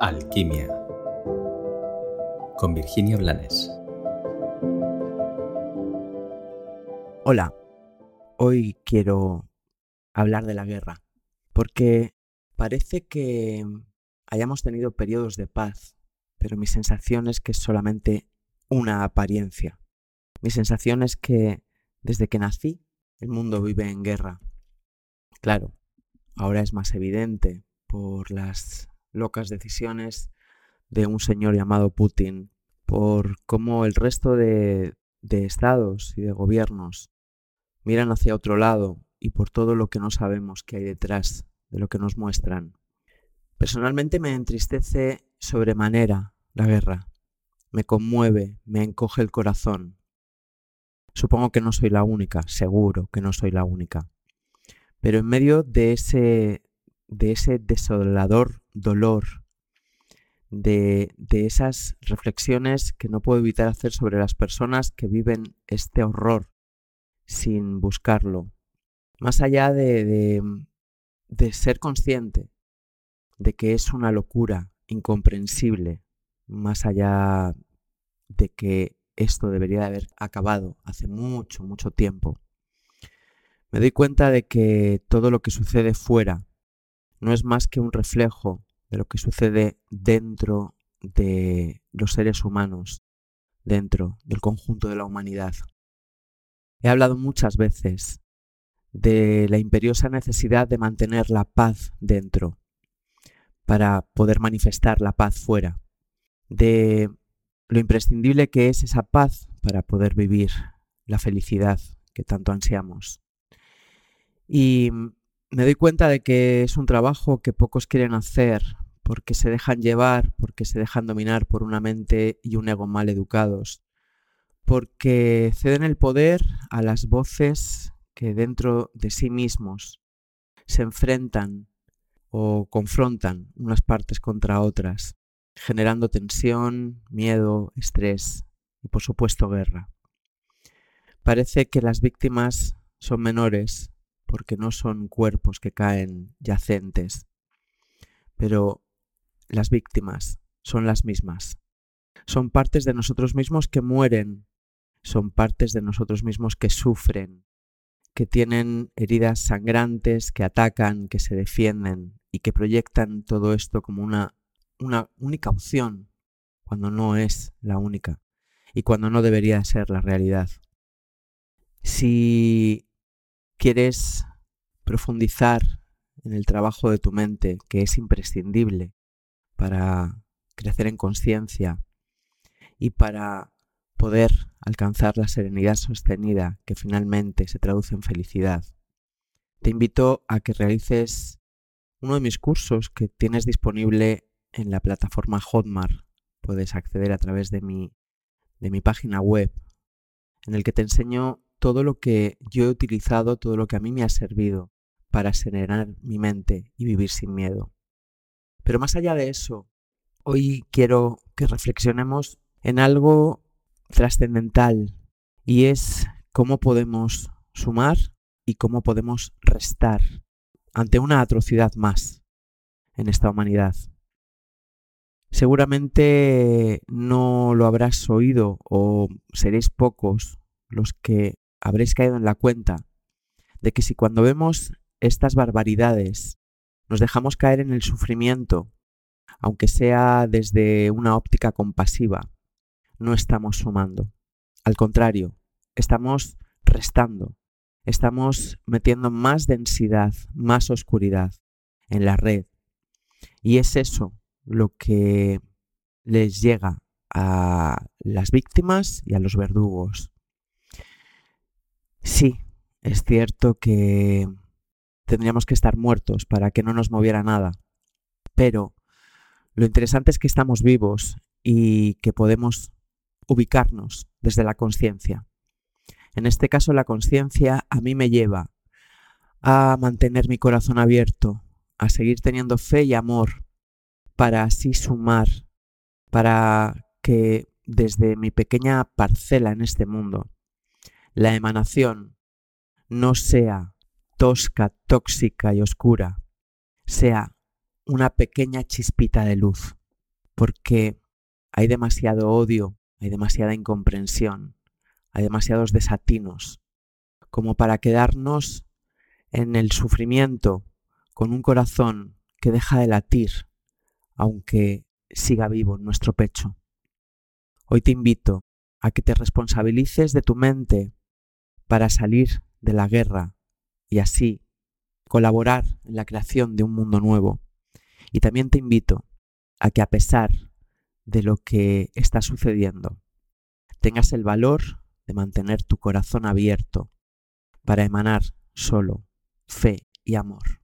Alquimia con Virginia Blanes. Hola, hoy quiero hablar de la guerra, porque parece que hayamos tenido periodos de paz, pero mi sensación es que es solamente una apariencia. Mi sensación es que desde que nací el mundo vive en guerra. Claro, ahora es más evidente por las locas decisiones de un señor llamado Putin, por cómo el resto de, de estados y de gobiernos miran hacia otro lado y por todo lo que no sabemos que hay detrás de lo que nos muestran. Personalmente me entristece sobremanera la guerra, me conmueve, me encoge el corazón. Supongo que no soy la única, seguro que no soy la única. Pero en medio de ese, de ese desolador dolor, de, de esas reflexiones que no puedo evitar hacer sobre las personas que viven este horror sin buscarlo, más allá de, de, ser consciente de que es una locura incomprensible, más allá de que esto debería de haber acabado hace mucho, mucho tiempo. Me doy cuenta de que todo lo que sucede fuera no es más que un reflejo de lo que sucede dentro de los seres humanos, dentro del conjunto de la humanidad. He hablado muchas veces de la imperiosa necesidad de mantener la paz dentro para poder manifestar la paz fuera, de lo imprescindible que es esa paz para poder vivir la felicidad que tanto ansiamos. Y me doy cuenta de que es un trabajo que pocos quieren hacer porque se dejan llevar, porque se dejan dominar por una mente y un ego mal educados, porque ceden el poder a las voces que dentro de sí mismos se enfrentan o confrontan unas partes contra otras, generando tensión, miedo, estrés y por supuesto guerra. Parece que las víctimas son menores porque no son cuerpos que caen yacentes, pero las víctimas son las mismas. Son partes de nosotros mismos que mueren, son partes de nosotros mismos que sufren, que tienen heridas sangrantes, que atacan, que se defienden y que proyectan todo esto como una, una única opción, cuando no es la única y cuando no debería ser la realidad. Si quieres profundizar en el trabajo de tu mente, que es imprescindible para crecer en conciencia y para poder alcanzar la serenidad sostenida que finalmente se traduce en felicidad. Te invito a que realices uno de mis cursos que tienes disponible en la plataforma Hotmart. Puedes acceder a través de mi, de mi página web, en el que te enseño todo lo que yo he utilizado, todo lo que a mí me ha servido para serenar mi mente y vivir sin miedo. Pero más allá de eso, hoy quiero que reflexionemos en algo trascendental y es cómo podemos sumar y cómo podemos restar ante una atrocidad más en esta humanidad. Seguramente no lo habrás oído o seréis pocos los que habréis caído en la cuenta de que si cuando vemos estas barbaridades nos dejamos caer en el sufrimiento, aunque sea desde una óptica compasiva, no estamos sumando. Al contrario, estamos restando, estamos metiendo más densidad, más oscuridad en la red. Y es eso lo que les llega a las víctimas y a los verdugos. Sí, es cierto que tendríamos que estar muertos para que no nos moviera nada, pero lo interesante es que estamos vivos y que podemos ubicarnos desde la conciencia. En este caso, la conciencia a mí me lleva a mantener mi corazón abierto, a seguir teniendo fe y amor, para así sumar, para que desde mi pequeña parcela en este mundo, la emanación no sea tosca, tóxica y oscura, sea una pequeña chispita de luz porque hay demasiado odio, hay demasiada incomprensión, hay demasiados desatinos, como para quedarnos en el sufrimiento con un corazón que deja de latir, aunque siga vivo en nuestro pecho. Hoy te invito a que te responsabilices de tu mente para salir de la guerra y así colaborar en la creación de un mundo nuevo. Y también te invito a que a pesar de lo que está sucediendo, tengas el valor de mantener tu corazón abierto para emanar solo fe y amor.